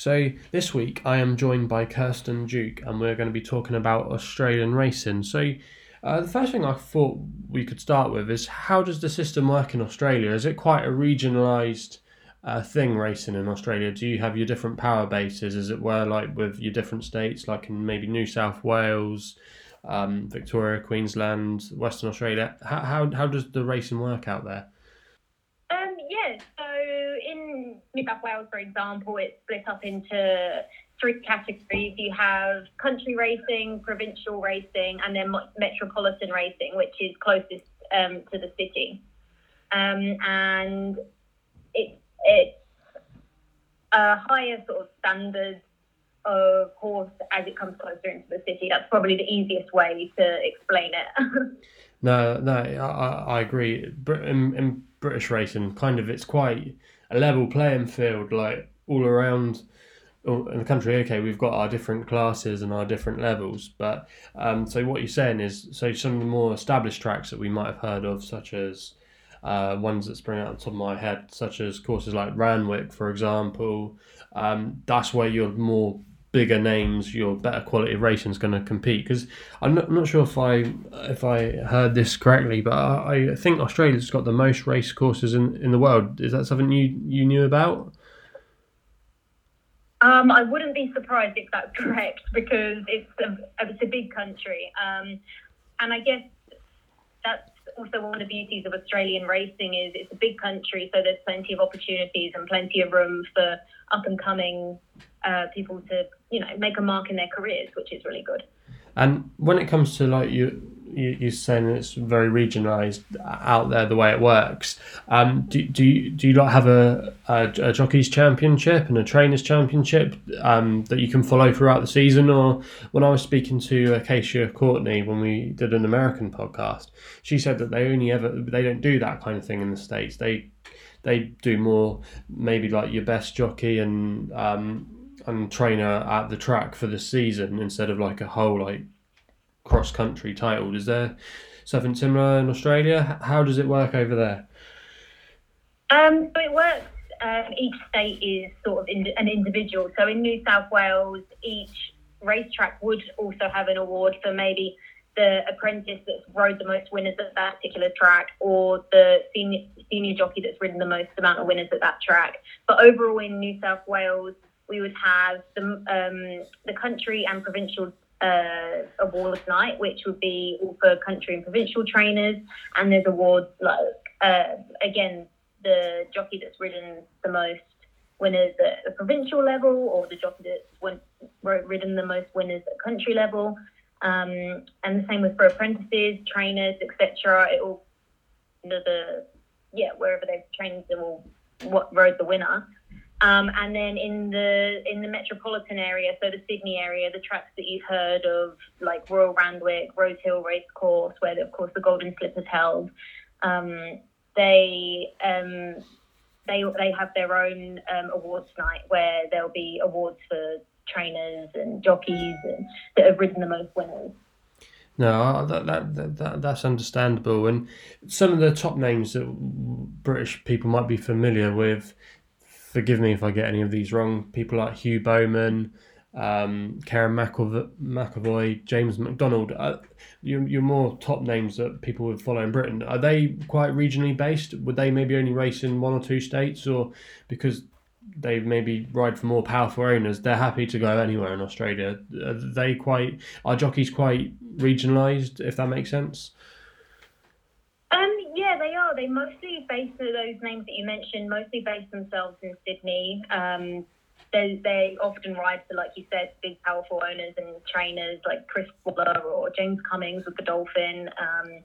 So this week I am joined by Kirsten Duke, and we're going to be talking about Australian racing. So uh, the first thing I thought we could start with is how does the system work in Australia? Is it quite a regionalised uh, thing racing in Australia? Do you have your different power bases, as it were, like with your different states, like in maybe New South Wales, um, Victoria, Queensland, Western Australia? How, how, how does the racing work out there? New South Wales, for example, it's split up into three categories. You have country racing, provincial racing, and then metropolitan racing, which is closest um, to the city. Um, and it, it's a higher sort of standard of horse as it comes closer into the city. That's probably the easiest way to explain it. no, no, I, I agree. In, in British racing, kind of, it's quite a level playing field, like all around in the country. Okay, we've got our different classes and our different levels, but um, so what you're saying is, so some of the more established tracks that we might have heard of, such as uh, ones that spring out on top of my head, such as courses like Randwick, for example. Um, that's where you're more bigger names, your better quality racing is going to compete. Because I'm not, I'm not sure if I if I heard this correctly, but I, I think Australia's got the most race courses in, in the world. Is that something you you knew about? Um, I wouldn't be surprised if that's correct because it's a, it's a big country, um, and I guess that's also one of the beauties of Australian racing is it's a big country, so there's plenty of opportunities and plenty of room for up and coming uh, people to you know make a mark in their careers, which is really good. And when it comes to like you, you you're saying it's very regionalised out there the way it works. Um, do, do you do you not have a, a, a jockeys championship and a trainers championship um, that you can follow throughout the season? Or when I was speaking to Acacia Courtney when we did an American podcast, she said that they only ever they don't do that kind of thing in the states. They they do more maybe like your best jockey and um, and trainer at the track for the season instead of like a whole like cross country titled. Is there something similar in Australia? How does it work over there? Um, so it works. Um, each state is sort of in, an individual. So in New South Wales, each racetrack would also have an award for maybe the apprentice that's rode the most winners at that particular track or the senior, senior jockey that's ridden the most amount of winners at that track. But overall, in New South Wales, we would have the, um, the country and provincial uh, awards night, which would be all for country and provincial trainers. And there's awards like, uh, again, the jockey that's ridden the most winners at the provincial level or the jockey that's ridden the most winners at country level. Um, and the same with for apprentices, trainers, etc. It will the, the yeah wherever they've trained, they will what rode the winner. Um, and then in the in the metropolitan area, so the Sydney area, the tracks that you've heard of, like Royal Randwick, Rose Hill Racecourse, where of course the Golden Slipper is held, um, they um, they they have their own um, awards night where there'll be awards for trainers and jockeys and, that have ridden the most winners. No, that, that, that that's understandable. And some of the top names that British people might be familiar with, forgive me if I get any of these wrong. People like Hugh Bowman, um, Kerrin McEvoy, James McDonald. Uh, you're, you're more top names that people would follow in Britain. Are they quite regionally based? Would they maybe only race in one or two states, or because they maybe ride for more powerful owners, they're happy to go anywhere in Australia. Are they quite are jockeys quite regionalised, if that makes sense? They mostly base those names that you mentioned mostly base themselves in Sydney. Um, they they often ride for, like you said, big powerful owners and trainers like Chris Waller or James Cummings with Godolphin. Um,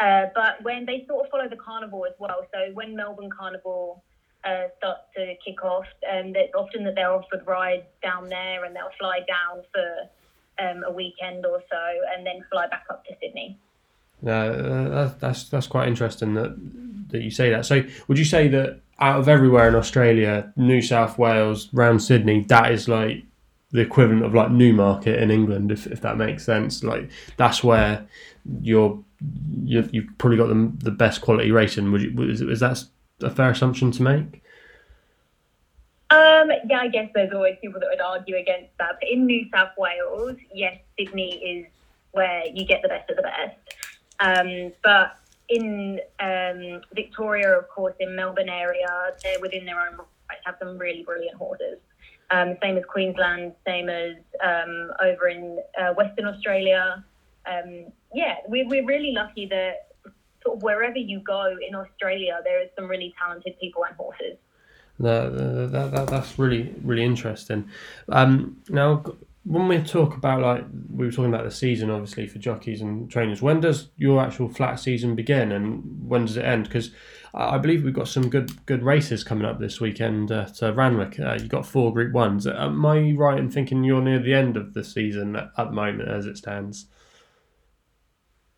uh, but when they sort of follow the carnival as well, so when Melbourne Carnival uh, start to kick off. Um, it's often that they're offered rides down there and they'll fly down for um, a weekend or so and then fly back up to Sydney. Uh, that's that's quite interesting that that you say that. So, would you say that out of everywhere in Australia, New South Wales, round Sydney, that is like the equivalent of like Newmarket in England, if, if that makes sense. Like that's where you're you you've probably got the, the best quality racing. Would you is, is that a fair assumption to make? Um, yeah, I guess there's always people that would argue against that. But in New South Wales, yes, Sydney is where you get the best of the best. Um, but in um, Victoria, of course, in Melbourne area, they're within their own right, have some really brilliant horses. Um, same as Queensland, same as um, over in uh, Western Australia. Um, yeah, we, we're really lucky that sort of wherever you go in Australia, there is some really talented people and horses. That, that, that, that's really really interesting. Um, now, when we talk about like we were talking about the season, obviously for jockeys and trainers, when does your actual flat season begin and when does it end? Because I believe we've got some good good races coming up this weekend at uh, Randwick. Uh, you've got four Group Ones. Am I right in thinking you're near the end of the season at the moment as it stands?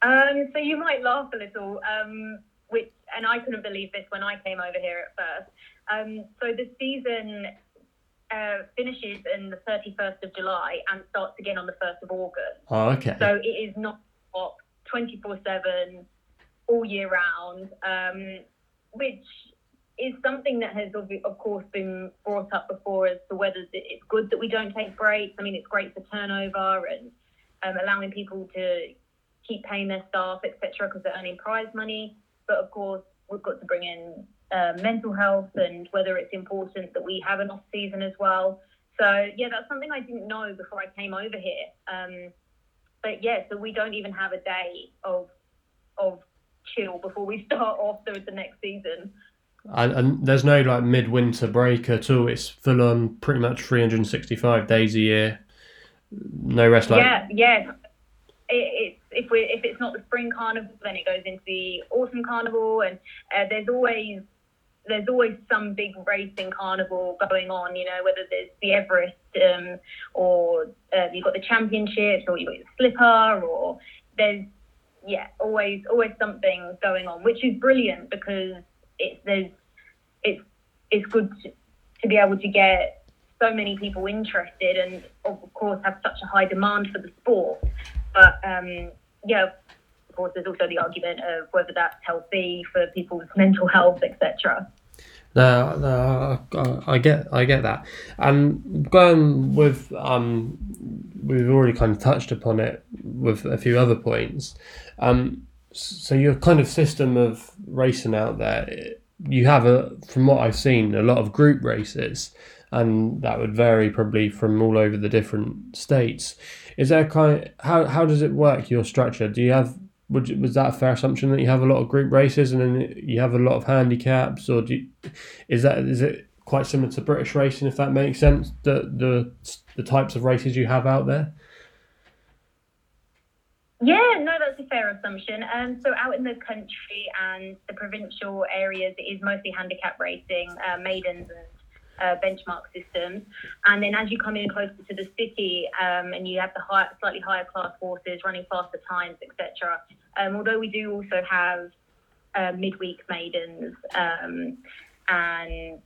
Um, so you might laugh a little, um, which and I couldn't believe this when I came over here at first. Um, so the season uh, finishes in the 31st of July and starts again on the 1st of August. Oh, okay. So it is not 24 7 all year round, um, which is something that has, of course, been brought up before as to whether it's good that we don't take breaks. I mean, it's great for turnover and um, allowing people to keep paying their staff, etc., because they're earning prize money. But of course, we've got to bring in uh, mental health and whether it's important that we have an off season as well. So yeah, that's something I didn't know before I came over here. Um, but yeah, so we don't even have a day of of chill before we start off the, the next season. And, and there's no like midwinter break at all. It's full on, pretty much 365 days a year. No rest. Like yeah, yeah. It, it's if we if it's not the spring carnival, then it goes into the autumn carnival, and uh, there's always there's always some big racing carnival going on, you know, whether there's the Everest um, or uh, you've got the championships or you've got the slipper or there's, yeah, always, always something going on, which is brilliant because it's, there's, it's, it's good to, to be able to get so many people interested and of course have such a high demand for the sport. But um, yeah, course, there's also the argument of whether that's healthy for people's mental health, etc. No, no, I get, I get that. And going with, um, we've already kind of touched upon it with a few other points. Um, so your kind of system of racing out there, you have a, from what I've seen, a lot of group races, and that would vary probably from all over the different states. Is there kind of, how how does it work? Your structure? Do you have would was that a fair assumption that you have a lot of group races and then you have a lot of handicaps, or do you, is that is it quite similar to British racing if that makes sense? The the the types of races you have out there. Yeah, no, that's a fair assumption. Um, so out in the country and the provincial areas, it is mostly handicap racing, uh, maidens and uh, benchmark systems. And then as you come in closer to the city um, and you have the high, slightly higher class horses running faster times, etc. Um, although we do also have uh, midweek maidens um, and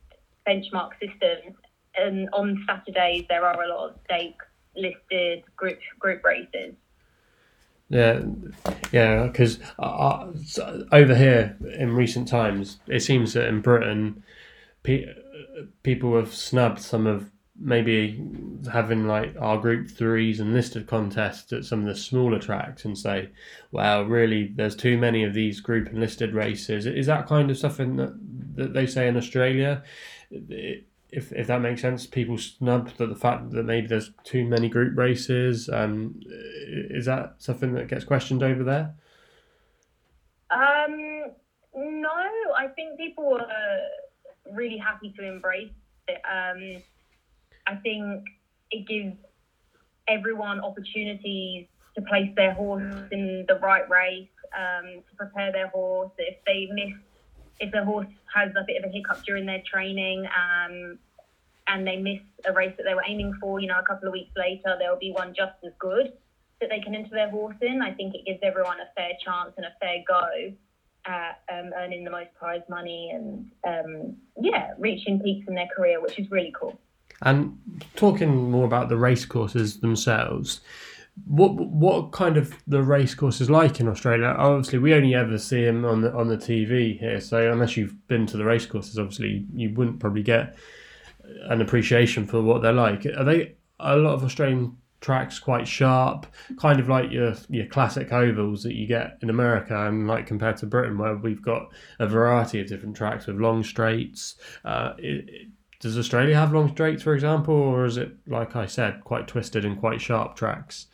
benchmark systems, and on Saturdays there are a lot of stake listed group group races. Yeah, yeah, because uh, over here in recent times, it seems that in Britain, people have snubbed some of maybe having like our group threes and listed contests at some of the smaller tracks and say, wow, really, there's too many of these group and listed races. Is that kind of something that, that they say in Australia? If, if that makes sense, people snub the, the fact that maybe there's too many group races. Um, is that something that gets questioned over there? Um, no, I think people are really happy to embrace it. Um, I think it gives everyone opportunities to place their horse in the right race, um, to prepare their horse. If they miss, if the horse has a bit of a hiccup during their training, um, and they miss a race that they were aiming for, you know, a couple of weeks later, there'll be one just as good that they can enter their horse in. I think it gives everyone a fair chance and a fair go at um, earning the most prize money and um, yeah, reaching peaks in their career, which is really cool. And talking more about the race courses themselves, what what kind of the race courses like in Australia? Obviously, we only ever see them on the on the TV here. So unless you've been to the race courses, obviously you wouldn't probably get an appreciation for what they're like. Are they a lot of Australian tracks quite sharp, kind of like your your classic ovals that you get in America, and like compared to Britain, where we've got a variety of different tracks with long straights. Uh, it, does Australia have long straights, for example, or is it like I said, quite twisted and quite sharp tracks?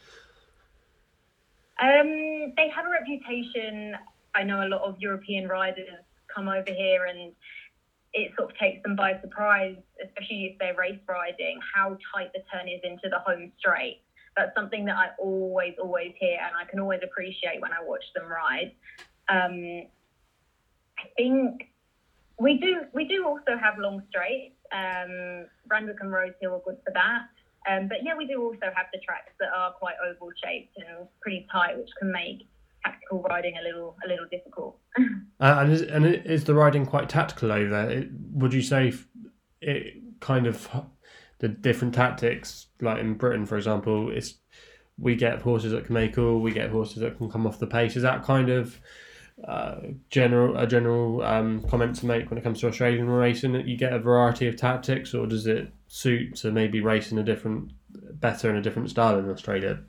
Um, they have a reputation. I know a lot of European riders come over here and it sort of takes them by surprise, especially if they're race riding, how tight the turn is into the home straight. That's something that I always, always hear, and I can always appreciate when I watch them ride. Um, I think we do we do also have long straights. Um, Randwick and Rose Rosehill are good for that. Um, but yeah, we do also have the tracks that are quite oval shaped and pretty tight, which can make tactical riding a little a little difficult. uh, and is, and is the riding quite tactical over there? It, would you say it kind of the different tactics, like in Britain, for example, it's we get horses that can make all, we get horses that can come off the pace. Is that kind of uh, general a general um, comment to make when it comes to Australian racing? That you get a variety of tactics, or does it suit to maybe race in a different, better in a different style in Australia?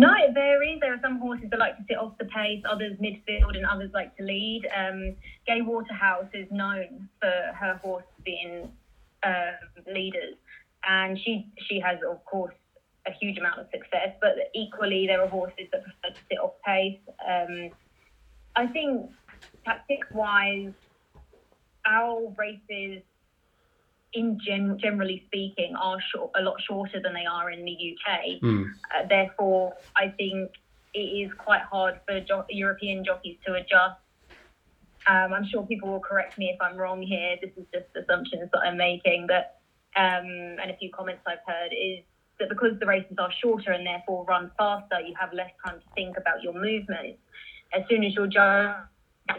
No, it varies. There are some horses that like to sit off the pace, others midfield, and others like to lead. Um, Gay Waterhouse is known for her horse being uh, leaders, and she she has, of course, a huge amount of success. But equally, there are horses that prefer to sit off pace. Um, I think tactics wise, our races in gen- generally speaking, are short, a lot shorter than they are in the UK. Mm. Uh, therefore, I think it is quite hard for jo- European jockeys to adjust. Um, I'm sure people will correct me if I'm wrong here. This is just assumptions that I'm making, but um, and a few comments I've heard is that because the races are shorter and therefore run faster, you have less time to think about your movements. As soon as you're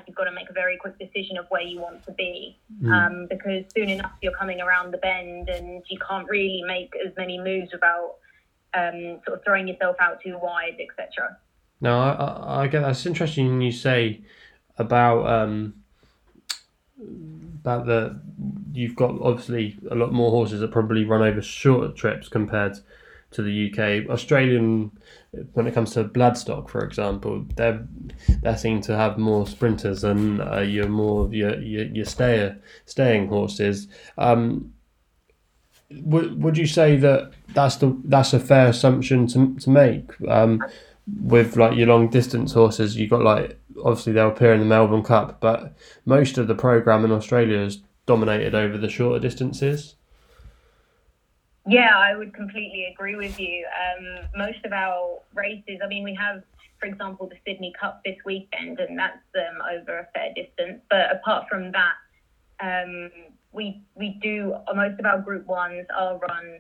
you've got to make a very quick decision of where you want to be mm. um, because soon enough you're coming around the bend and you can't really make as many moves without um, sort of throwing yourself out too wide, etc. No, I, I, get that. It's interesting you say about um, about the you've got obviously a lot more horses that probably run over shorter trips compared to the UK. Australian, when it comes to bloodstock, for example, they're they seem to have more sprinters than uh, your more your your, your stayer staying horses. Um, would would you say that that's the that's a fair assumption to to make? Um, with like your long distance horses, you got like obviously they'll appear in the Melbourne Cup, but most of the program in Australia is dominated over the shorter distances. Yeah, I would completely agree with you. Um, most of our races, I mean, we have, for example, the Sydney Cup this weekend, and that's um, over a fair distance. But apart from that, um, we we do most of our Group Ones are run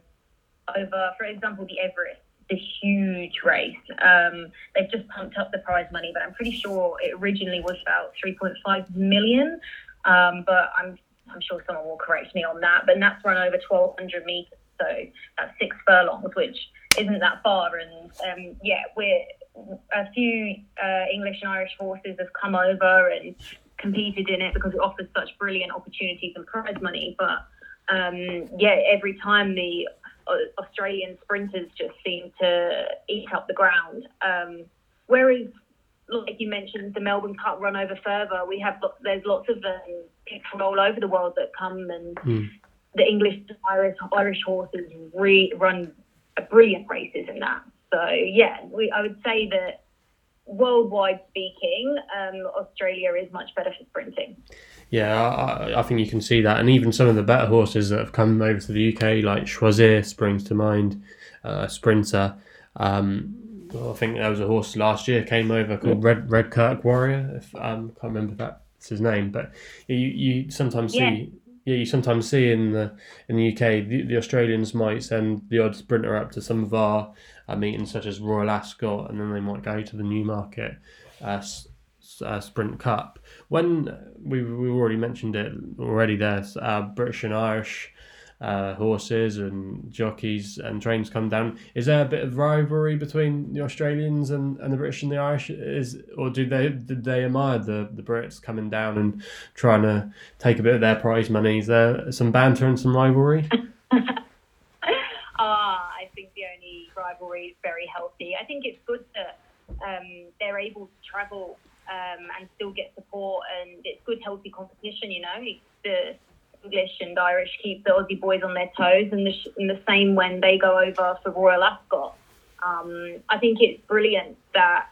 over, for example, the Everest, the huge race. Um, they've just pumped up the prize money, but I'm pretty sure it originally was about 3.5 million. Um, but I'm I'm sure someone will correct me on that. But that's run over 1,200 meters so that's six furlongs, which isn't that far. And um, yeah, we're a few uh, English and Irish horses have come over and competed in it because it offers such brilliant opportunities and prize money. But um, yeah, every time the uh, Australian sprinters just seem to eat up the ground. Um, whereas, like you mentioned, the Melbourne Cup run over further. We have there's lots of um, people from all over the world that come and mm the English Irish Irish horses re, run brilliant races in that. So yeah, we, I would say that worldwide speaking, um, Australia is much better for sprinting. Yeah, I, I, think you can see that, and even some of the better horses that have come over to the UK, like Choisir, springs to mind, uh, Sprinter. Um, well, I think there was a horse last year came over called Red Redkirk Warrior. If um, can't remember that's his name, but you you sometimes yeah. see yeah, you sometimes see in the in the UK the, the Australians might send the odd sprinter up to some of our uh, meetings such as Royal Ascot, and then they might go to the Newmarket uh, uh, Sprint Cup. When we we already mentioned it already, there's uh, British and Irish uh, horses and jockeys and trains come down. Is there a bit of rivalry between the Australians and, and the British and the Irish? Is or do they did they admire the, the Brits coming down and trying to take a bit of their prize money? Is there some banter and some rivalry? Ah, I think the only rivalry is very healthy. I think it's good that um, they're able to travel um, and still get support, and it's good, healthy competition. You know, the English and Irish keep the Aussie boys on their toes, and the, and the same when they go over for Royal Ascot. Um, I think it's brilliant that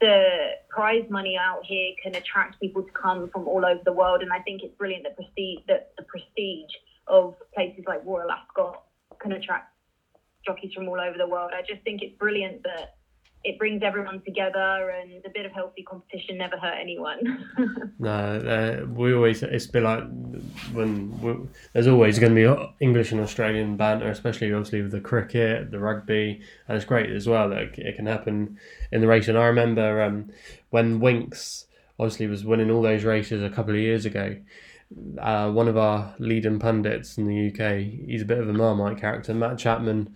the prize money out here can attract people to come from all over the world, and I think it's brilliant that prestige that the prestige of places like Royal Ascot can attract jockeys from all over the world. I just think it's brilliant that it brings everyone together and a bit of healthy competition never hurt anyone. no, uh, we always, it's been like when we, there's always going to be English and Australian banter, especially obviously with the cricket, the rugby, and it's great as well that it can happen in the race. And I remember um, when Winx obviously was winning all those races a couple of years ago. Uh, one of our leading pundits in the UK, he's a bit of a Marmite character, Matt Chapman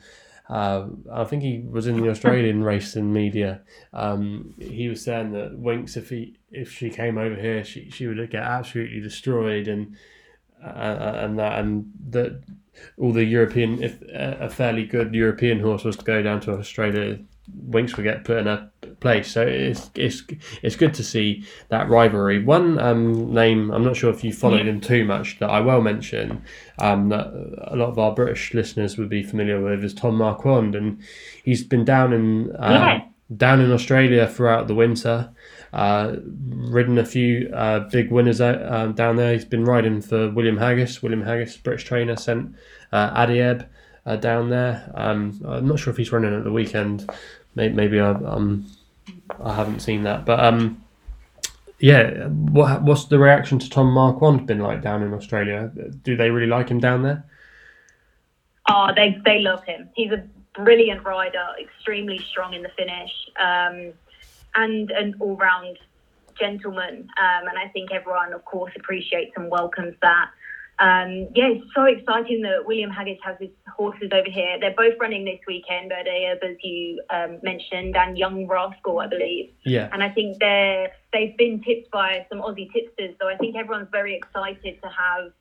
uh, I think he was in the Australian racing media. Um, he was saying that Winx, if he if she came over here, she she would get absolutely destroyed, and uh, and that and that all the European if a fairly good European horse was to go down to Australia, Winx will get put in a place. So it's it's it's good to see that rivalry. One um, name I'm not sure if you followed him too much that I will mention um, that a lot of our British listeners would be familiar with is Tom Marquand, and he's been down in uh, yeah. down in Australia throughout the winter. Uh, ridden a few uh, big winners out, um, down there. He's been riding for William Haggas. William Haggas, British trainer, sent uh, Addeybb uh, down there. Um, I'm not sure if he's running at the weekend. Maybe, maybe I, um, I haven't seen that. But um, yeah, what what's the reaction to Tom Marquand been like down in Australia? Do they really like him down there? Oh, they they love him. He's a brilliant rider, extremely strong in the finish, um, and an all round gentleman. Um, and I think everyone, of course, appreciates and welcomes that. Um, yeah, it's so exciting that William Haggas has his horses over here. They're both running this weekend, Addeybb, as you um, mentioned, and Young Rascal, I believe. Yeah. And I think they're they've been tipped by some Aussie tipsters, so I think everyone's very excited to have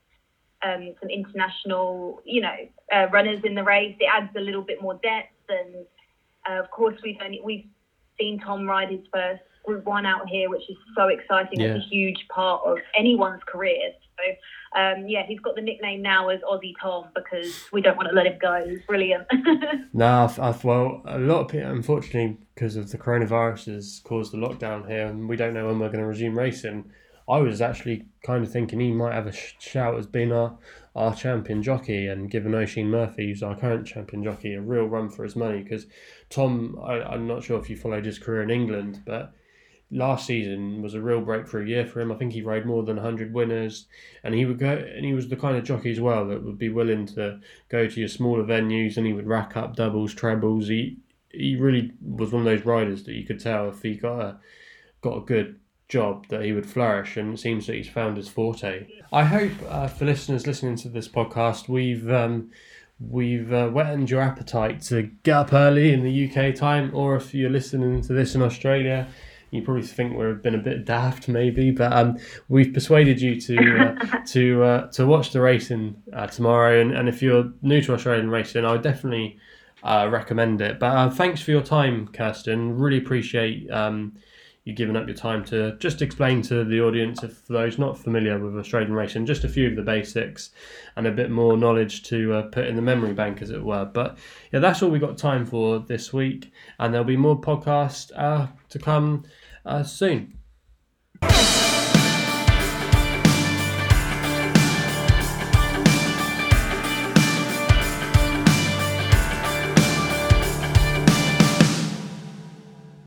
um, some international, you know, uh, runners in the race. It adds a little bit more depth, and uh, of course we've only we've seen Tom ride his first Group One out here, which is so exciting. Yeah. It's a huge part of anyone's career. So um, yeah, he's got the nickname now as Aussie Tom because we don't want to let him go. He's brilliant. I've, well, a lot of people, unfortunately, because of the coronavirus, has caused the lockdown here, and we don't know when we're going to resume racing. I was actually kind of thinking he might have a shout as being our, our champion jockey and given Oisin Murphy, who's our current champion jockey, a real run for his money. Because Tom, I, I'm not sure if you followed his career in England, but last season was a real breakthrough year for him. I think he rode more than 100 winners, and he would go, and he was the kind of jockey as well that would be willing to go to your smaller venues, and he would rack up doubles, trebles. He he really was one of those riders that you could tell if he got a got a good job that he would flourish, and it seems that he's found his forte. I hope uh, for listeners listening to this podcast, we've. Um, we've uh, your appetite to get up early in the UK time, or if you're listening to this in Australia, you probably think we've been a bit daft, maybe, but um, we've persuaded you to uh, to uh, to watch the racing uh, tomorrow. And, and if you're new to Australian racing, I would definitely uh, recommend it. But uh, thanks for your time, Kirsten. Really appreciate um, you giving up your time to just explain to the audience, if those not familiar with Australian racing, just a few of the basics and a bit more knowledge to uh, put in the memory bank, as it were. But yeah, that's all we got time for this week, and there'll be more podcasts to come uh, Uh, soon.